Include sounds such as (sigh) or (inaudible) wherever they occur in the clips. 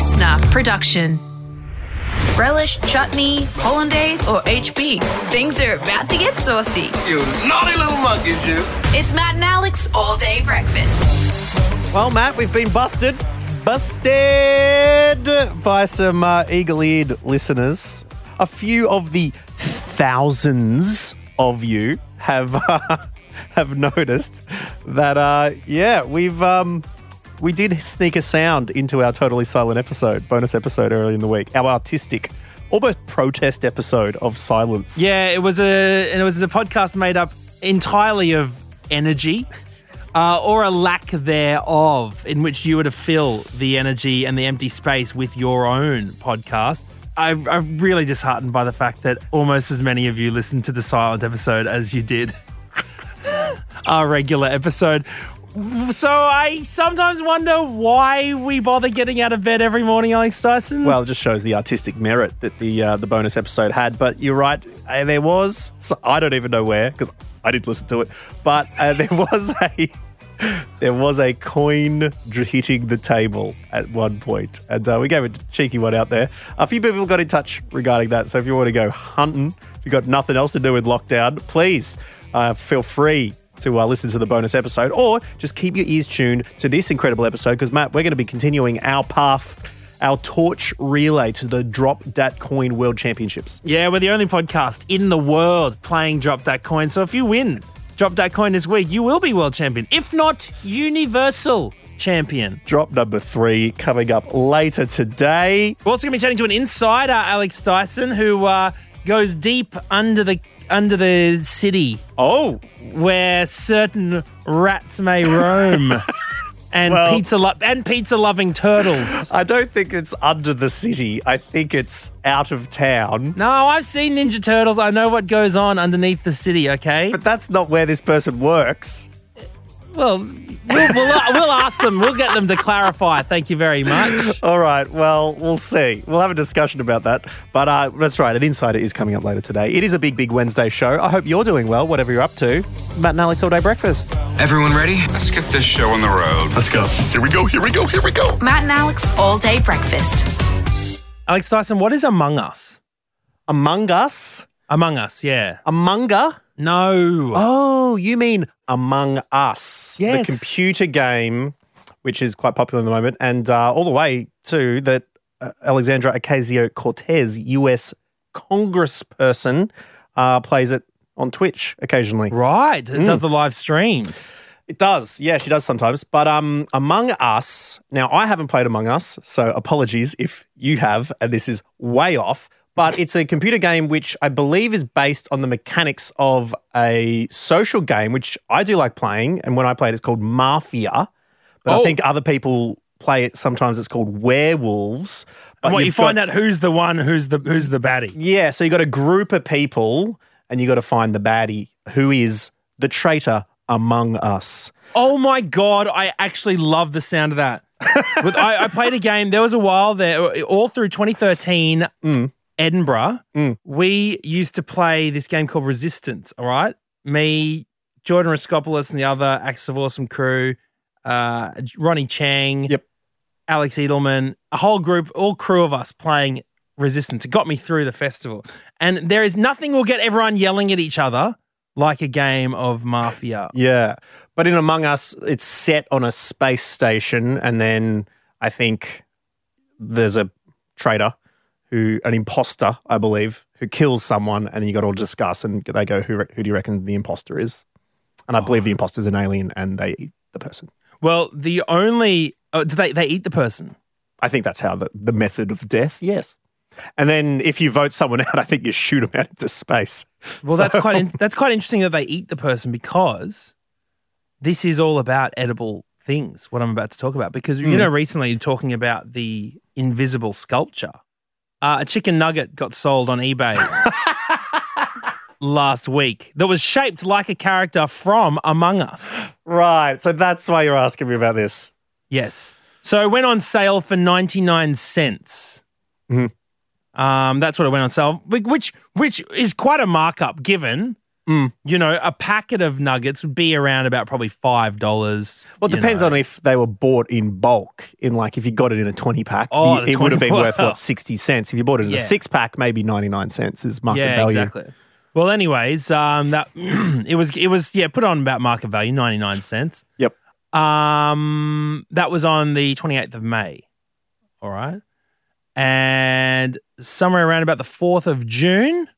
listener production. Relish, chutney, hollandaise, or HP. Things are about to get saucy. You naughty little monkeys, you. It's Matt and Alex all day breakfast. Well, Matt, we've been busted. Busted by some uh, eagle eared listeners. A few of the thousands of you have uh, (laughs) have noticed that, uh, yeah, we've. Um, we did sneak a sound into our totally silent episode, bonus episode early in the week. Our artistic, almost protest episode of silence. Yeah, it was a and it was a podcast made up entirely of energy. Uh, or a lack thereof, in which you were to fill the energy and the empty space with your own podcast. I, I'm really disheartened by the fact that almost as many of you listened to the silent episode as you did (laughs) our regular episode. So I sometimes wonder why we bother getting out of bed every morning, Alex Dyson. Well, it just shows the artistic merit that the uh, the bonus episode had. But you're right, uh, there was so I don't even know where because I didn't listen to it, but uh, (laughs) there was a there was a coin hitting the table at one point, and uh, we gave a cheeky one out there. A few people got in touch regarding that. So if you want to go hunting, if you've got nothing else to do with lockdown, please uh, feel free to uh, listen to the bonus episode, or just keep your ears tuned to this incredible episode because Matt, we're going to be continuing our path. Our torch relay to the Drop Dat Coin World Championships. Yeah, we're the only podcast in the world playing Drop That Coin. So if you win Drop That Coin this week, you will be world champion. If not, universal champion. Drop number three coming up later today. We're also going to be chatting to an insider, Alex Dyson, who uh, goes deep under the under the city Oh, where certain rats may roam. (laughs) And Well- pizza lo- and pizza loving turtles. (laughs) I don't think it's under the city. I think it's out of town. No, I've seen Ninja Turtles. I know what goes on underneath the city. Okay. But that's not where this person works. Well, we'll, we'll, we'll ask them. We'll get them to clarify. Thank you very much. All right, well, we'll see. We'll have a discussion about that. But uh, that's right, an insider is coming up later today. It is a big, big Wednesday show. I hope you're doing well, whatever you're up to. Matt and Alex All Day Breakfast. Everyone ready? Let's get this show on the road. Let's go. Here we go, here we go, here we go. Matt and Alex all day breakfast. Alex Dyson, what is Among Us? Among Us? Among Us, yeah. Among Us? No. Oh, you mean Among Us, Yes. the computer game, which is quite popular in the moment, and uh, all the way to that uh, Alexandra Ocasio Cortez, US Congressperson, uh, plays it on Twitch occasionally. Right. It does the live streams. It does, yeah, she does sometimes. But um, Among Us. Now, I haven't played Among Us, so apologies if you have, and this is way off. But it's a computer game which I believe is based on the mechanics of a social game, which I do like playing. And when I play it, it's called Mafia. But I Oh. think other people play it. Sometimes it's called Werewolves. But And what you find got- out who's the one, who's the who's the baddie. yeah, so you got a group of people, and you got to find the baddie who is the traitor among us. Oh my god, I actually love the sound of that. (laughs) With, I, I played a game. There was a while there, all through 2013, Edinburgh. We used to play this game called Resistance. All right, me, Jordan Raskopoulos, and the other Axis of Awesome crew, uh, Ronny Chieng, Yep. Alex Edelman, a whole group, all crew of us playing Resistance. It got me through the festival. And there is nothing will get everyone yelling at each other like a game of Mafia. Yeah. But in Among Us, it's set on a space station. And then I think there's a traitor who, an imposter, I believe, who kills someone. And then you got to all discuss and they go, who, who do you reckon the imposter is? And I believe the oh. imposter is an alien and they eat the person. Well, the only oh, do they they eat the person? I think that's how the, the method of death, yes. And then if you vote someone (laughs) out, I think you shoot them out into space. Well, that's quite in, (laughs) that's quite interesting that they eat the person because this is all about edible things. What I'm about to talk about because you hmm. know recently you're talking about the invisible sculpture. Uh, a chicken nugget got sold on eBay (laughs) last week that was shaped like a character from Among Us. Right. So that's why you're asking me about this. Yes. So it went on sale for 99 cents. Mhm. Um, that's what it went on sale, whi- which which is quite a markup given Mm. You know, a packet of nuggets would be around about probably five dollars. Well, it depends on if they were bought in bulk. In like, if you got it in a twenty pack, Oh, you- it would have been worth what sixty cents. If you bought it in Yeah. a six pack, maybe ninety nine cents is market yeah, value. exactly. Well, anyways, um, that (clears throat) it was it was yeah put on about market value ninety nine cents. Yep. Um, that was on the twenty eighth of May. All right, and somewhere around about the fourth of June,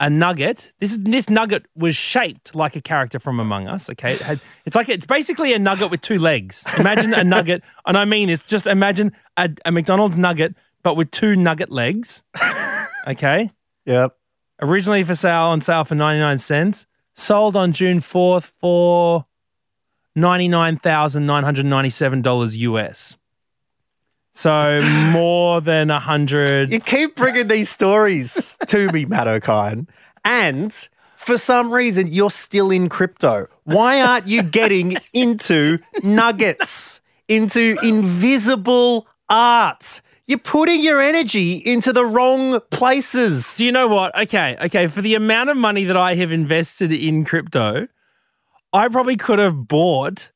a nugget. This is this nugget was shaped like a character from Among Us. Okay, it had, it's like it's basically a nugget with two legs. Imagine a nugget, (laughs) and I mean this. Just imagine a, a McDonald's nugget, but with two nugget legs. Okay (laughs) Yep. originally for sale on sale for 99 cents, sold on June 4th for $99,997 US. So more than a hundred. You keep bringing these stories to me, Matt O'Kine, and for some reason you're still in crypto. Why aren't you getting into nuggets, into invisible art? You're putting your energy into the wrong places. Do you know what? Okay, okay. For the amount of money that I have invested in crypto, I probably could have bought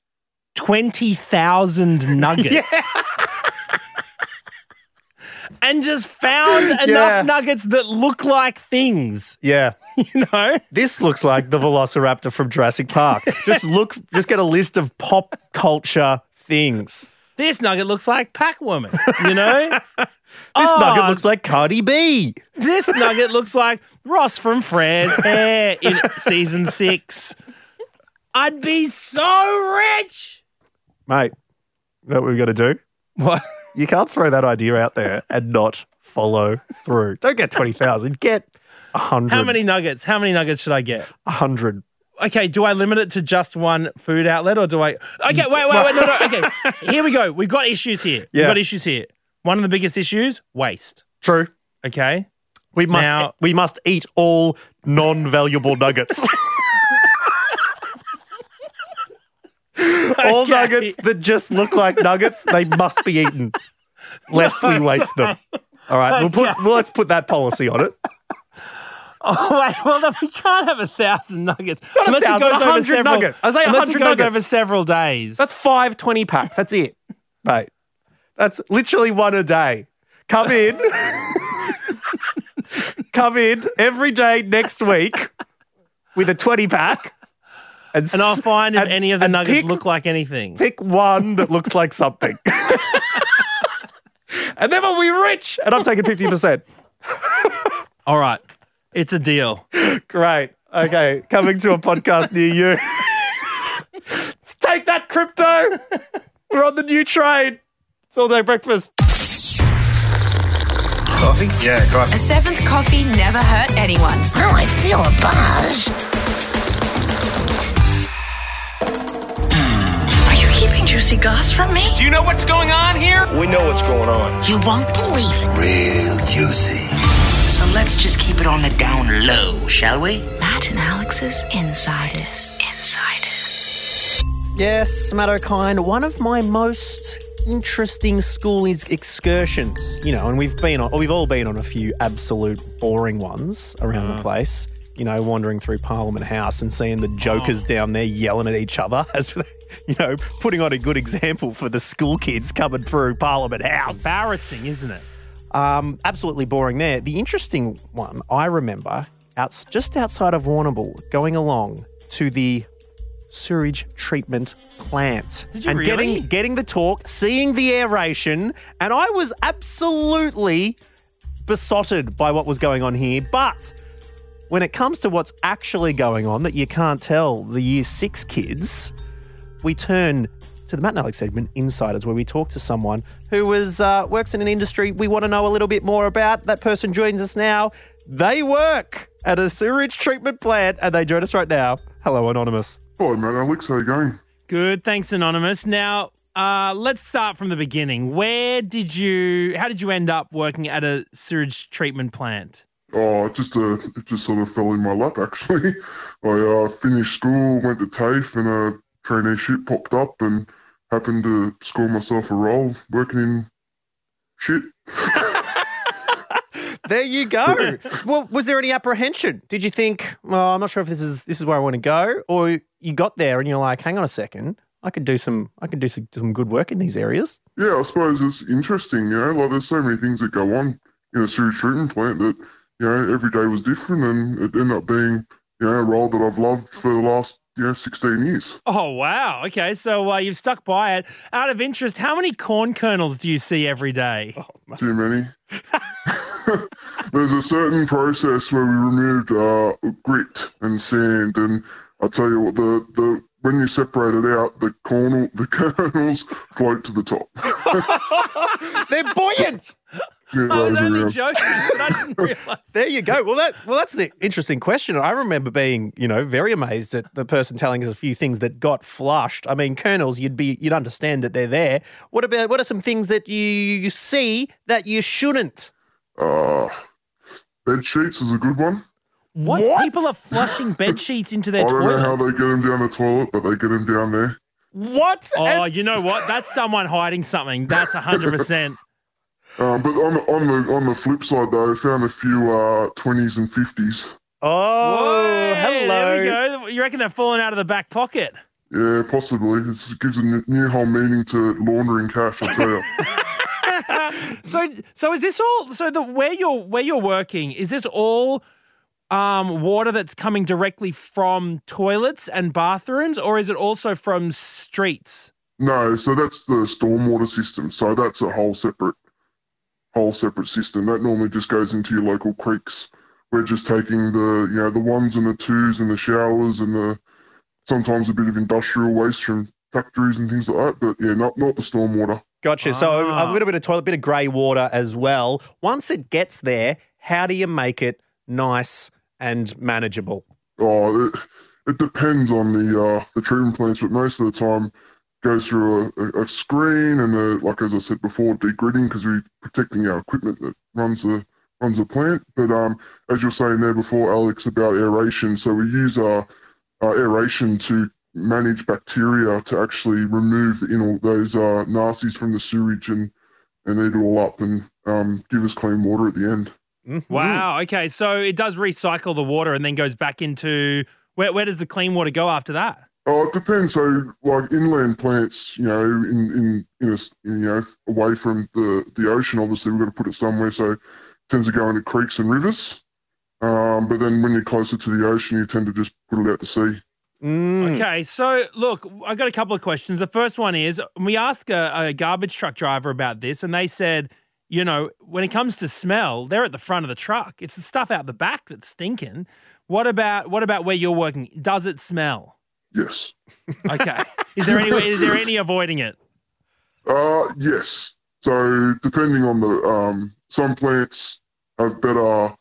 20,000 nuggets. (laughs) And just found (laughs) enough Yeah. nuggets that look like things, (laughs) Yeah. you know? This looks like the Velociraptor from Jurassic Park. Just look, just get a list of pop culture things. This nugget looks like Pac Woman, you know? (laughs) This Oh, nugget looks oh. like Cardi B. This nugget looks like Ross from Friends' hair in season six. I'd be so rich. Mate, you know what we've got to do? What? You can't throw that idea out there and not follow through. Don't get 20,000, get 100. How many nuggets? How many nuggets should I get? 100. Okay, do I limit it to just one food outlet or do I? Okay, wait, wait, wait, no, no. Okay, (laughs) here we go. We've got issues here. We've Yeah. got issues here. One of the biggest issues: waste. True. Okay, We must Now- we must eat all non-valuable nuggets. (laughs) (laughs) all nuggets that just look like nuggets, they must be eaten, (laughs) lest we waste them. All right, we'll put well, let's put that policy on it. (laughs) Oh wait, well then we can't have a thousand nuggets Not unless thousand, it goes over 100 several. nuggets. I say unless 100 it goes nuggets. over several days. That's five 20 packs. That's it. Mate. That's literally one a day. Come in. come in every day next week with a 20 pack. And, and I'll s- find if any of the nuggets pick, look like anything. Pick one that looks like something. (laughs) and then we'll be rich. And I'm taking 50%. (laughs) All right, it's a deal. Great. Okay. Coming to a podcast near you. Let's (laughs) take that crypto. We're on the new train. It's all day breakfast. Coffee? Yeah, coffee. A seventh coffee never hurt anyone. Oh, I feel a buzz. Juicy goss from me? Do you know what's going on here? We know what's going on. You won't believe it. Real juicy. So let's just keep it on the down low, shall we? Matt and Alex's Insiders. Insiders. Yes, Matt O'Kine, one of my most interesting school excursions. You know, and we've been on, we've all been on a few absolute boring ones around the mm. place. You know, wandering through Parliament House and seeing the jokers oh. down there yelling at each other (laughs) as they, (laughs) you know, putting on a good example for the school kids coming through Parliament House. Embarrassing, isn't it? Um, absolutely boring there. The interesting one I remember out just outside of Warrnambool, going along to the sewage treatment plant Did you and really? getting getting the talk, seeing the aeration, and I was absolutely besotted by what was going on here. But when it comes to what's actually going on that you can't tell the year six kids, we turn to the Matt and Alex segment, Insiders, where we talk to someone who is, uh, works in an industry we want to know a little bit more about. That person joins us now. They work at a sewage treatment plant and they join us right now. Hello, Anonymous. Hi, Matt Alex. How you going? Good, thanks, Anonymous. Now, uh, let's start from the beginning. Where did you? How did you end up working at a sewage treatment plant? Oh, it just uh, it just sort of fell in my lap actually. (laughs) I uh, finished school, went to TAFE, and a traineeship popped up, and happened to score myself a role working in shit. (laughs) there you go. well, was there any apprehension? Did you think, well, I'm not sure if this is this is where I want to go, or you got there and you're like, hang on a second, I could do some, I could do some, some good work in these areas. Yeah, I suppose it's interesting, you know, like there's so many things that go on in a sewage treatment plant that, you know, every day was different and it ended up being, you know, a role that I've loved for the last, you know, 16 years. Oh, wow. Okay, so uh, you've stuck by it. Out of interest, how many corn kernels do you see every day? Too many. (laughs) There's a certain process where we removed uh, grit and sand, and I'll tell you what, the, the when you separate it out, the cornel, (laughs) the kernels float to the top. (laughs) They're buoyant. Yeah, I was only joking, but I didn't (laughs) realize. There you go. Well, that well, that's the interesting question. I remember being, you know, very amazed at the person telling us a few things that got flushed. I mean, kernels, you'd be, you'd understand that they're there. What about what are some things that you see that you shouldn't? Uh, bed sheets is a good one. What? What? People are flushing (laughs) bed sheets into their I don't know how they get them down the toilet, but they get them down there. What? Oh, And- you know what? That's someone hiding something. That's 100%. Um, but on the, on the on the flip side, though, I found a few uh, 20s and 50s. oh, Hey, hello. There we go. You reckon they're falling out of the back pocket? Yeah, possibly. It's- It gives a n- new whole meaning to laundering cash, I tell you. (laughs) (laughs) So, so is this all? So the where you're where you're working is this all um, water that's coming directly from toilets and bathrooms, or is it also from streets? no, so that's the stormwater system. So that's a whole separate, whole separate system. That normally just goes into your local creeks. We're just taking the, you know, the ones and the twos and the showers and the sometimes a bit of industrial waste from factories and things like that. But yeah, not not the stormwater. Gotcha. So Ah. a little bit of toilet, bit of grey water as well. Once it gets there, how do you make it nice and manageable? Oh, it, it depends on the uh, the treatment plants, but most of the time goes through a, a, a screen and a, like as I said before, degridding because we're protecting our equipment that runs the runs the plant. But um, as you were saying there before, Alex, about aeration, so we use our, uh, aeration to manage bacteria to actually remove you know those uh, nasties from the sewage and and eat it all up and um, give us clean water at the end. Mhm. Wow. Okay, so it does recycle the water and then goes back into where? Where does the clean water go after that? Oh, it depends. So, like inland plants, you know, in in, in a, s- you know, away from the the ocean, obviously we've got to put it somewhere. So, it tends to go into creeks and rivers. Um, but then when you're closer to the ocean, you tend to just put it out to sea. Mm. Okay, so look, I got a couple of questions. The first one is we asked a, a garbage truck driver about this, and they said, you know, when it comes to smell, they're at the front of the truck. It's the stuff out the back that's stinking. What about what about where you're working? Does it smell? Yes. Okay. is there any way, is there any avoiding it? Uh, yes. So, depending on the um, some plants have better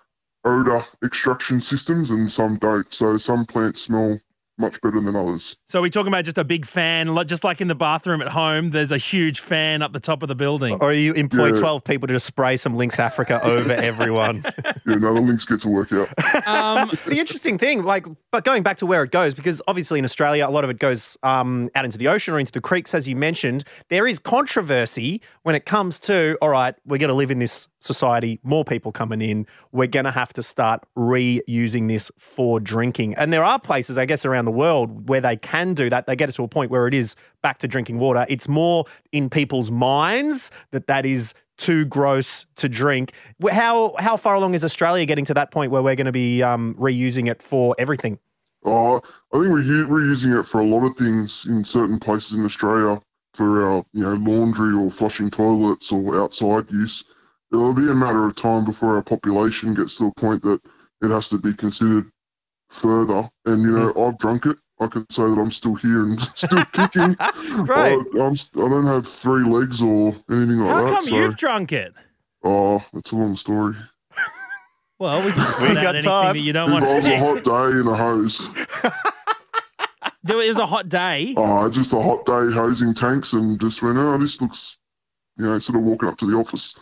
odor extraction systems, and some don't. So, some plants smell much better than others. So we're talking about just a big fan, just like in the bathroom at home. There's a huge fan up the top of the building. Or you employ Yeah. 12 people to just spray some Lynx Africa over (laughs) everyone. Yeah, no, the Lynx get to work out. Um, (laughs) the interesting thing, like, but going back to where it goes, because obviously in Australia, a lot of it goes um, out into the ocean or into the creeks, as you mentioned. There is controversy when it comes to, all right, we're going to live in this society, more people coming in. We're going to have to start reusing this for drinking. And there are places, I guess, around the world where they can do that. They get it to a point where it is back to drinking water. It's more in people's minds that that is too gross to drink. How how far along is Australia getting to that point where we're going to be um, reusing it for everything? Oh, I think we're, u- we're using it for a lot of things in certain places in Australia for our, you know, laundry or flushing toilets or outside use. It'll be a matter of time before our population gets to a point that it has to be considered further. And you know, I've drunk it. I can say that I'm still here and (laughs) still kicking. (laughs) Right. I, I'm, I don't have three legs or anything like how that. How come so, you've drunk it? oh, it's a long story. (laughs) Well, we can just We got out anything time. that you don't want. was a hot day in a hose. There was a hot day. Oh, just a hot day hosing tanks and just went, oh, this looks, you know, sort of walking up to the office.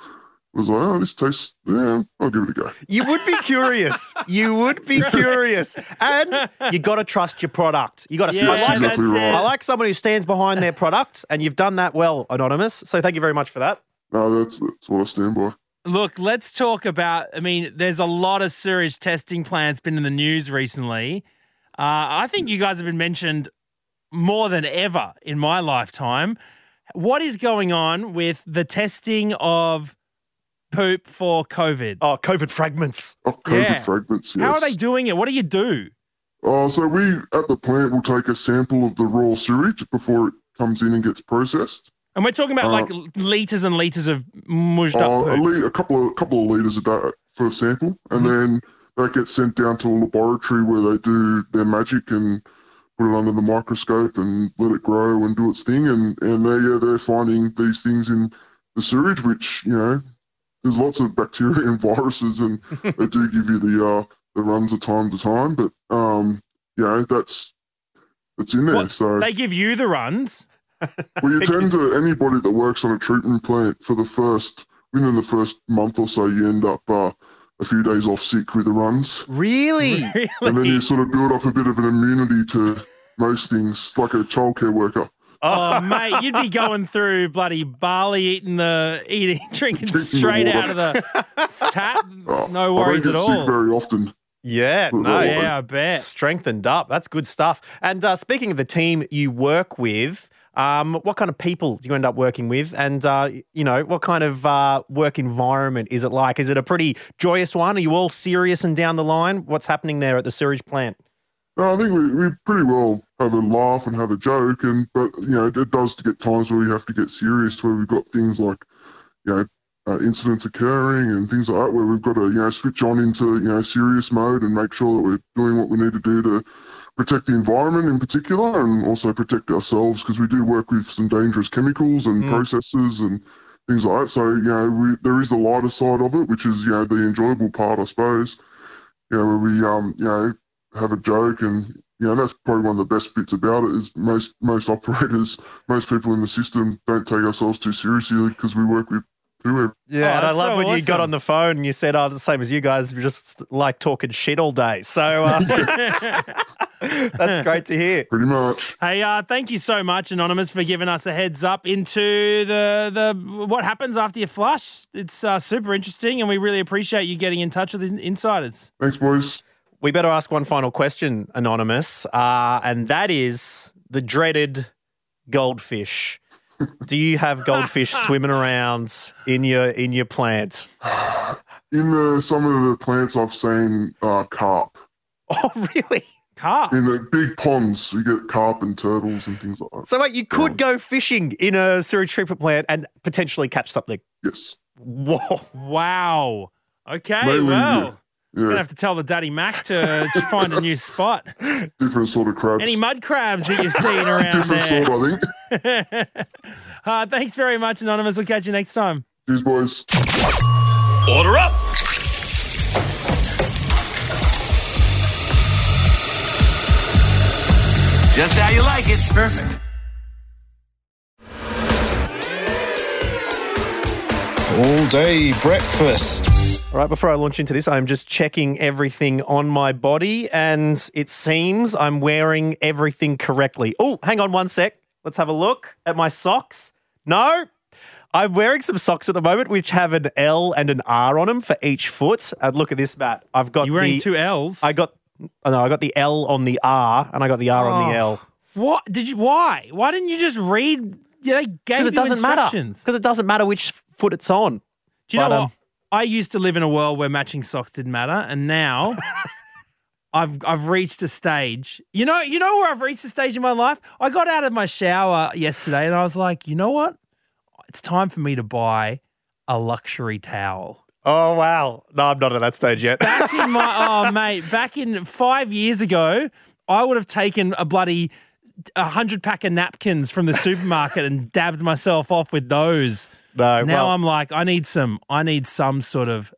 Was like, oh, this tastes, yeah, I'll give it a go. You would be curious. You would be curious, and you got to trust your product. You got to. Yeah, I like Exactly right. it. I like someone who stands behind their product, and you've done that well, anonymous. So thank you very much for that. No, that's, that's what I stand by. Look, let's talk about. I mean, there's a lot of sewage testing plants been in the news recently. Uh, I think you guys have been mentioned more than ever in my lifetime. What is going on with the testing of poop for COVID? Oh, COVID fragments. Oh, COVID Yeah. fragments. Yes. How are they doing it? What do you do? Uh, so we at the plant will take a sample of the raw sewage before it comes in and gets processed. And we're talking about Uh, like liters and liters of mushed Uh, up a, poop. li- a couple of couple of liters a day for a sample, and then that gets sent down to a laboratory where they do their magic and put it under the microscope and let it grow and do its thing. And and they yeah, they're finding these things in the sewage, which you know there's lots of bacteria (laughs) and viruses, and they do give you the uh, the runs of time to time. But um, you know that's it's in there. What? So They give you the runs. well, you (laughs) tend to anybody that works on a treatment plant for the first within the first month or so, you end up uh, a few days off sick with the runs, Really? (laughs) and then you sort of build up a bit of an immunity to most things, like a childcare worker. Oh, (laughs) mate, you'd be going through bloody barley, eating the eating, (laughs) drinking Drinking straight water. out of the tap. Oh, No I worries don't at get sick all. very often. Yeah, no. Yeah, I bet. Strengthened up. That's good stuff. And uh, speaking of the team you work with, um, what kind of people do you end up working with? And, uh, you know, what kind of uh, work environment is it like? Is it a pretty joyous one? Are you all serious and down the line? What's happening there at the sewage plant? No, I think we, we pretty well have a laugh and have a joke, and but you know it does get times where we have to get serious, where we've got things like you know uh, incidents occurring and things like that, where we've got to you know switch on into you know serious mode and make sure that we're doing what we need to do to protect the environment in particular, and also protect ourselves because we do work with some dangerous chemicals and Mm. processes and things like that. So you know we, there is the lighter side of it, which is you know the enjoyable part, I suppose. You know where we um you know have a joke and you know that's probably one of the best bits about it is most most operators (laughs) most people in the system don't take ourselves too seriously because we work with whoever Yeah, Oh, and I love so when you got on the phone and you said, "Oh, the same as you guys, we just like talking shit all day." So uh, (laughs) (laughs) that's great to hear. pretty much Hey, uh, thank you so much, Anonymous, for giving us a heads up into the the what happens after you flush. It's uh, super interesting, and we really appreciate you getting in touch with the insiders. thanks boys We better ask one final question, Anonymous, uh, and that is the dreaded goldfish. Do you have goldfish (laughs) swimming around in your in your plant? (sighs) in the some of the plants I've seen uh, carp (laughs) Oh, really? Carp. in the big ponds you get carp and turtles and things like that So, wait, you could go fishing in a sewage treatment plant and potentially catch something. yes Whoa! Wow. Okay. Mainly, well, yeah gonna have to tell the Daddy Mac to, to find a new spot. (laughs) different sort of crabs Any mud crabs that you've seen (laughs) around different there? sort I think (laughs) uh, thanks very much, Anonymous. We'll catch you next time. cheers boys Order up! Just how you like it. Perfect. All day breakfast. All right, before I launch into this, I'm just checking everything on my body, and it seems I'm wearing everything correctly. Oh, hang on one sec. Let's have a look at my socks. No, I'm wearing some socks at the moment which have an L and an R on them for each foot. And look at this, Matt. I've got You're wearing the two L's. I got oh, no, I got the L on the R and I got the R on the Oh. L What did you? Why? Why didn't you just read? Yeah, they gave because you it doesn't matter. Because it doesn't matter which foot it's on. Do you know But, what? um, I used to live in a world where matching socks didn't matter, and now (laughs) I've I've reached a stage. You know, you know where I've reached a stage in my life. I got out of my shower yesterday, and I was like, you know what? It's time for me to buy a luxury towel. Oh wow! No, I'm not at that stage yet. Back in my (laughs) oh mate, back in five years ago, I would have taken a bloody a hundred pack of napkins from the supermarket and dabbed myself off with those. No, Now well, I'm like, I need some, I need some sort of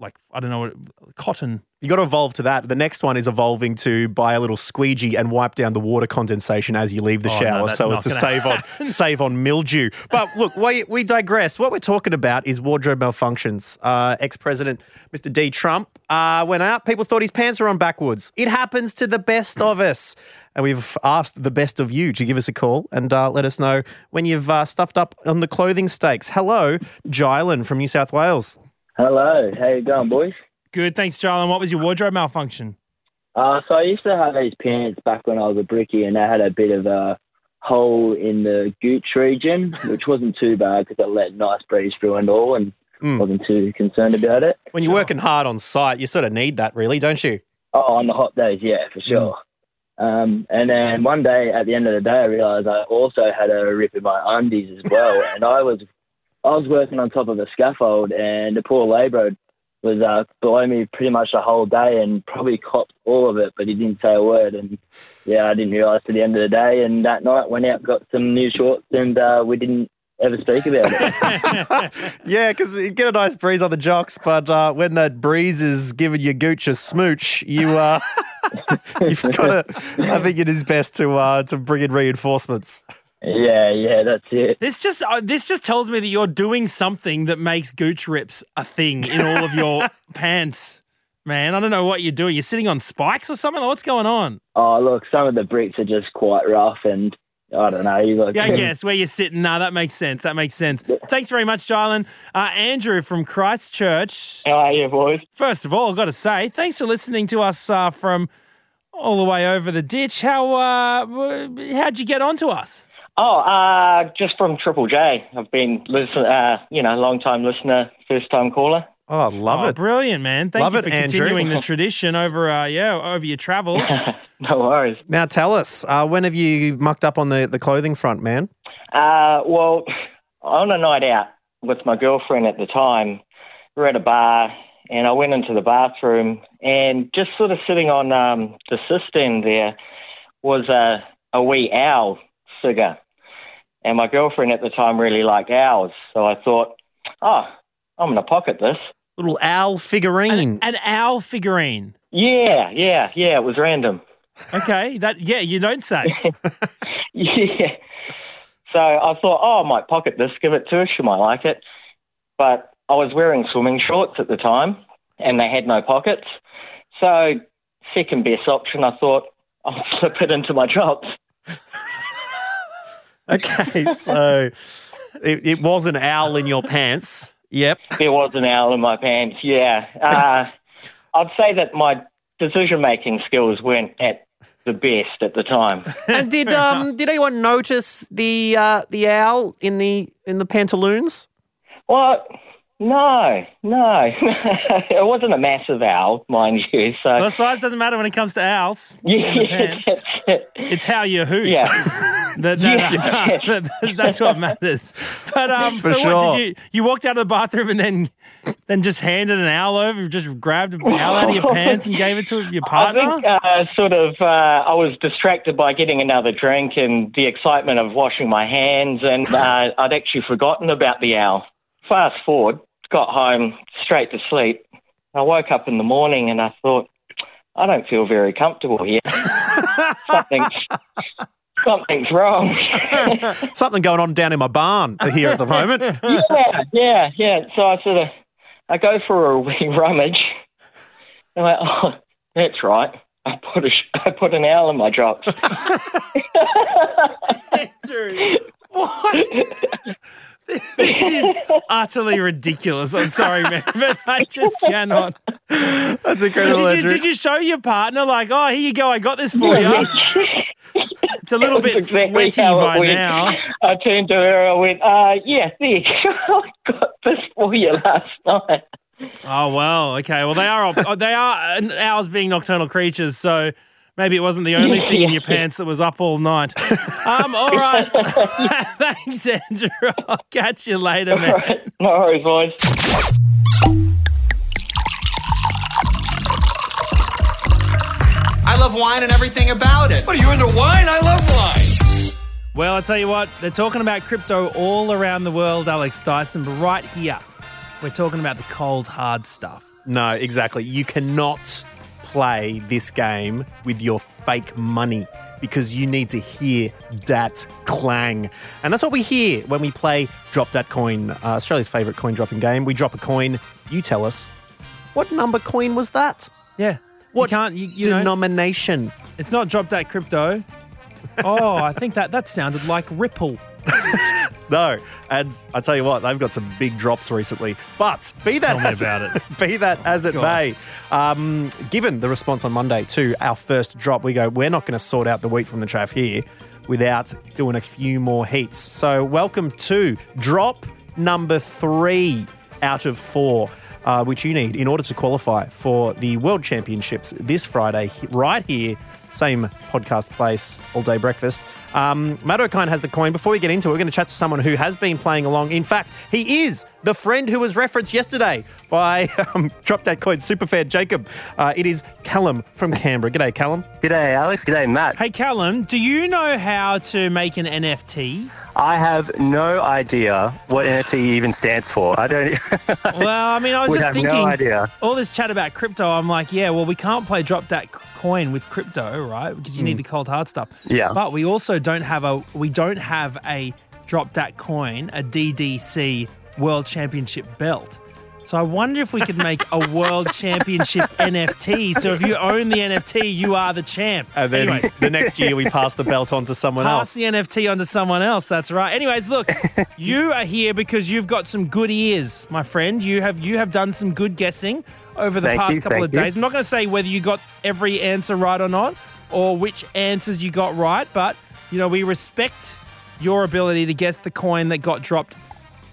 like I don't know what cotton. You got to evolve to that. The next one is evolving to buy a little squeegee and wipe down the water condensation as you leave the Oh, shower, that's so as to save on (laughs) save on mildew. But look, we we digress. What we're talking about is wardrobe malfunctions. Uh, Ex President Mr. D. Trump uh, went out. People thought his pants were on backwards. It happens to the best of us. And we've asked the best of you to give us a call and uh, let us know when you've uh, stuffed up on the clothing stakes. Hello, Jylan from New South Wales. Hello, how you going, boys? Good, thanks, Jarlin. What was your wardrobe malfunction? Uh, so I used to have these pants back when I was a brickie, and they had a bit of a hole in the gooch region, which wasn't too bad because it let nice breeze through and all, and Mm. wasn't too concerned about it. When you're working hard on site, you sort of need that, really, don't you? Oh, on the hot days, yeah, for sure. Um, and then one day at the end of the day, I realised I also had a rip in my undies as well, and I was I was working on top of a scaffold, and the poor labourer was uh, below me pretty much the whole day, and probably copped all of it, but he didn't say a word. And yeah, I didn't realise to the end of the day, and that night went out, got some new shorts, and uh, we didn't ever speak about it. (laughs) (laughs) Yeah, because you get a nice breeze on the jocks, but uh, when that breeze is giving your gooch a smooch, you uh, (laughs) you've got to. I think it is best to uh, to bring in reinforcements. Yeah, yeah, that's it. This just uh, this just tells me that you're doing something that makes gooch rips a thing in all of your (laughs) pants. Man, I don't know what you're doing. You're sitting on spikes or something? What's going on? Oh, look, some of the bricks are just quite rough, and I don't know. You look, Yeah, I (laughs) guess where you're sitting. No, that makes sense. That makes sense. Thanks very much, Jarlin. Uh, Andrew from Christchurch. How are you, boys? First of all, I've got to say, thanks for listening to us uh, from all the way over the ditch. How uh, how'd you get onto us? Oh, uh, just from Triple J. I've been listen, uh, you know, long time listener, first time caller. Oh, love Oh, it. brilliant, man! Thank Love you it, for Andrew. continuing the (laughs) tradition over, uh, yeah, over your travels. (laughs) No worries. Now tell us, uh, when have you mucked up on the, the clothing front, man? Uh, well, on a night out with my girlfriend at the time, we we're at a bar, and I went into the bathroom, and just sort of sitting on um, the cistern there was a, a wee owl figure. And my girlfriend at the time really liked owls, so I thought, oh, I'm going to pocket this. Little owl figurine. An owl figurine. Yeah, yeah, yeah, it was random. Okay, (laughs) that yeah, you don't say. (laughs) Yeah. So I thought, oh, I might pocket this, give it to her. She might like it. But I was wearing swimming shorts at the time, and they had no pockets. So second best option, I thought I'll (laughs) slip it into my jocks. Okay, so it, it was an owl in your pants. Yep. There was an owl in my pants. Yeah. Uh, (laughs) I'd say that my decision making skills weren't at the best at the time. And did um did anyone notice the uh, the owl in the in the pantaloons? Well, no, no. (laughs) it wasn't a massive owl, mind you. So Well, the size doesn't matter when it comes to owls. (laughs) in yeah, pants. it. It's how you hoot. Yeah. (laughs) That- that- that- that's what matters. But um, For so sure. what did you? You walked out of the bathroom and then, then just handed an owl over. Just grabbed an owl out of your pants and gave it to your partner. I think uh, sort of uh, I was distracted by getting another drink and the excitement of washing my hands, and uh, I'd actually forgotten about the owl. Fast forward, got home straight to sleep. I woke up in the morning and I thought, I don't feel very comfortable here. (laughs) something's something's wrong. (laughs) Something going on down in my barn here at the moment. (laughs) yeah, yeah, yeah. So I sort of I go for a wee rummage. I'm like, oh, that's right. I put a sh- I put an owl in my jocks. What? (laughs) this is utterly ridiculous. I'm sorry, man, (laughs) but I just cannot. That's Did incredible, you, did you show your partner like, oh, here you go, I got this for you? It's a little bit exactly sweaty by went. now. I turned to her. I went, uh, yeah, there. (laughs) I got this for you last night. Oh well, okay. Well, they are they are owls being nocturnal creatures, so maybe it wasn't the only thing in your pants that was up all night. Um, all right. (laughs) (laughs) Thanks, Andrew. I'll catch you later, man. No worries, boys. I love wine and everything about it. What are you into wine? I love wine. Well, I tell you what, they're talking about crypto all around the world, Alex Dyson, but right here, we're talking about the cold hard stuff. No, exactly. You cannot play this game with your fake money because you need to hear that clang. And that's what we hear when we play Drop That Coin, uh, Australia's favourite coin dropping game. We drop a coin, you tell us, what number coin was that? Yeah. What you can't, you, you know, denomination? it's not drop that crypto. Oh, I think that that sounded like Ripple. (laughs) No, and I tell you what, they've got some big drops recently. But be that Tell as about it. (laughs) be that as it God. may, um, given the response on Monday to our first drop, we go, we're not going to sort out the wheat from the chaff here without doing a few more heats. So welcome to drop number three out of four. Uh, which you need in order to qualify for the World Championships this Friday, right here, same podcast place, all day breakfast. Um, Matt O'Kine has the coin. Before we get into it, we're going to chat to someone who has been playing along. In fact, he is the friend who was referenced yesterday by (laughs) um, Drop That Coin superfan Jacob. Uh, it is Callum from Canberra. G'day, Callum. G'day, Alex. G'day, Matt. Hey, Callum, do you know how to make an NFT? I have no idea what NFT even stands for. I don't. (laughs) Well, I mean, I was Would just have no thinking idea. all this chat about crypto. I'm like, yeah, well, we can't play drop that coin with crypto, right? Because you need the cold hard stuff. Yeah. But we also don't have a we don't have a drop that coin, a DDC World Championship belt. So I wonder if we could make a (laughs) World Championship NFT. So if you own the NFT, you are the champ. And then Anyway. the next year we pass the belt on to someone Pass else. Pass the NFT on to someone else. That's right. Anyways, look, (laughs) you are here because you've got some good ears, my friend. You have you have done some good guessing over the Thank past you, couple thank of you. days. I'm not going to say whether you got every answer right or not, or which answers you got right, but you know we respect your ability to guess the coin that got dropped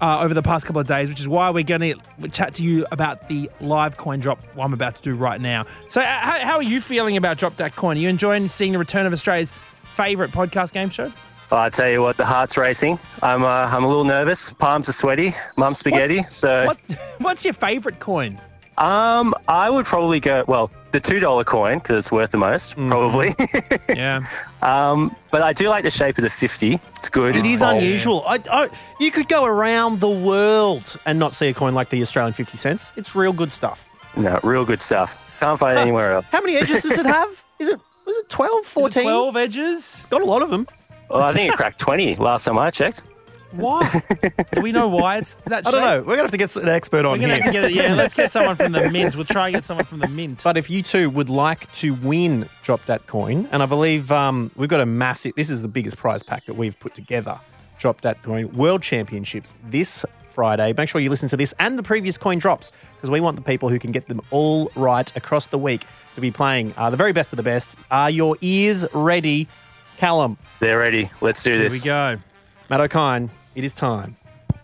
uh, over the past couple of days, which is why we're going to chat to you about the live coin drop I'm about to do right now. So, uh, how, how are you feeling about Drop That Coin? Are you enjoying seeing the return of Australia's favourite podcast game show? Oh, I tell you what, the heart's racing. I'm uh, I'm a little nervous. Palms are sweaty. Mum spaghetti. so What, (laughs) what's your favourite coin? um, I would probably go well the two dollar coin because it's worth the most, probably. (laughs) yeah. (laughs) um, but I do like the shape of the fifty. It's good. It's is bold. unusual. I, I, you could go around the world and not see a coin like the Australian 50 cents. It's real good stuff. No, real good stuff. Can't find it anywhere else. How many edges does it have? (laughs) Is it was it 12, 14? 12 edges? It's got a lot of them. Well, I think it cracked twenty last time I checked. Why? Do we know why it's that I don't shape? know. We're going to have to get an expert on We're on going to here. have to get it. Yeah, let's get someone from the mint. We'll try and get someone from the mint. But if you two would like to win Drop That Coin, and I believe um, we've got a massive, this is the biggest prize pack that we've put together Drop That Coin World Championships this Friday. Make sure you listen to this and the previous coin drops because we want the people who can get them all right across the week to be playing uh, the very best of the best. Are your ears ready, Callum? They're ready. Let's do Here this. we go. Matt O'Kine, it is time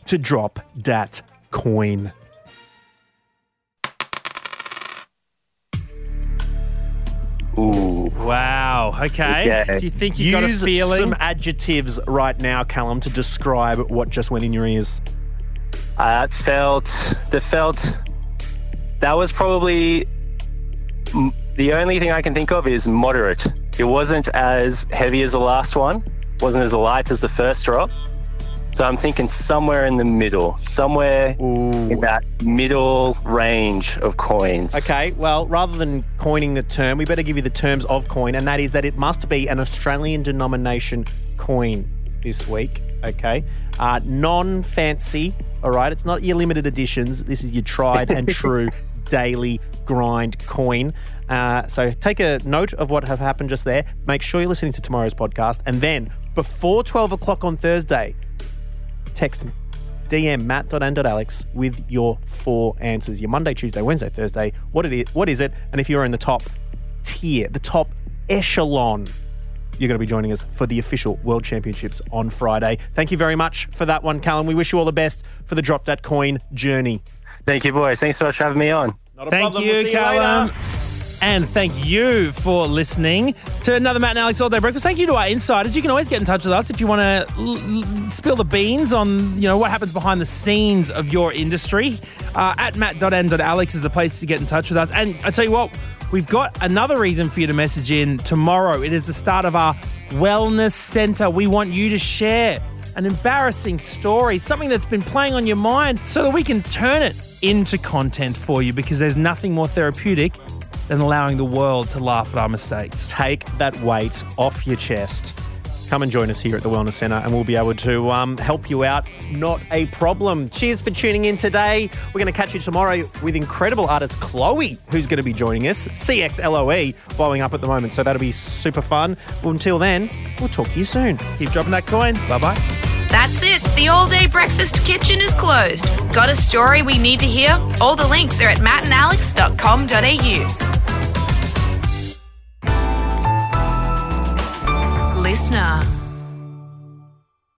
to drop that coin. Ooh. Wow. Okay. Okay. Do you think you got a Use feeling? some adjectives right now, Callum, to describe what just went in your ears. Uh, it felt the felt that was probably m- the only thing I can think of is moderate. It wasn't as heavy as the last one, wasn't as light as the first drop. So I'm thinking somewhere in the middle, somewhere in that middle range of coins. Okay, well, rather than coining the term, we better give you the terms of coin, and that is that it must be an Australian denomination coin this week. Okay, uh, non fancy. All right, it's not your limited editions. This is your tried and (laughs) true daily grind coin. Uh, so take a note of what have happened just there. Make sure you're listening to tomorrow's podcast, and then before twelve o'clock on Thursday, text me. DM matt.and.alex with your four answers. Your Monday, Tuesday, Wednesday, Thursday. What it is, what is it? And if you're in the top tier, the top echelon, you're going to be joining us for the official World Championships on Friday. Thank you very much for that one, Callum. We wish you all the best for the Drop That Coin journey. Thank you, boys. Thanks so much for having me on. Not a Thank problem. you, We'll see Callum. later. And thank you for listening to another Matt and Alex All Day Breakfast. Thank you to our insiders. You can always get in touch with us if you want to l- l- spill the beans on you know what happens behind the scenes of your industry. Uh, at matt.n.alex is the place to get in touch with us. And I tell you what, we've got another reason for you to message in tomorrow. It is the start of our wellness center. We want you to share an embarrassing story, something that's been playing on your mind, so that we can turn it into content for you because there's nothing more therapeutic than allowing the world to laugh at our mistakes. Take that weight off your chest. Come and join us here at the Wellness Centre and we'll be able to um, help you out. Not a problem. Cheers for tuning in today. We're going to catch you tomorrow with incredible artist Chloe, who's going to be joining us. CXLOE blowing up at the moment, so that'll be super fun. Until then, we'll talk to you soon. Keep dropping that coin. Bye bye. That's it. The all day breakfast kitchen is closed. Got a story we need to hear? All the links are at mattandalex.com.au. Listener.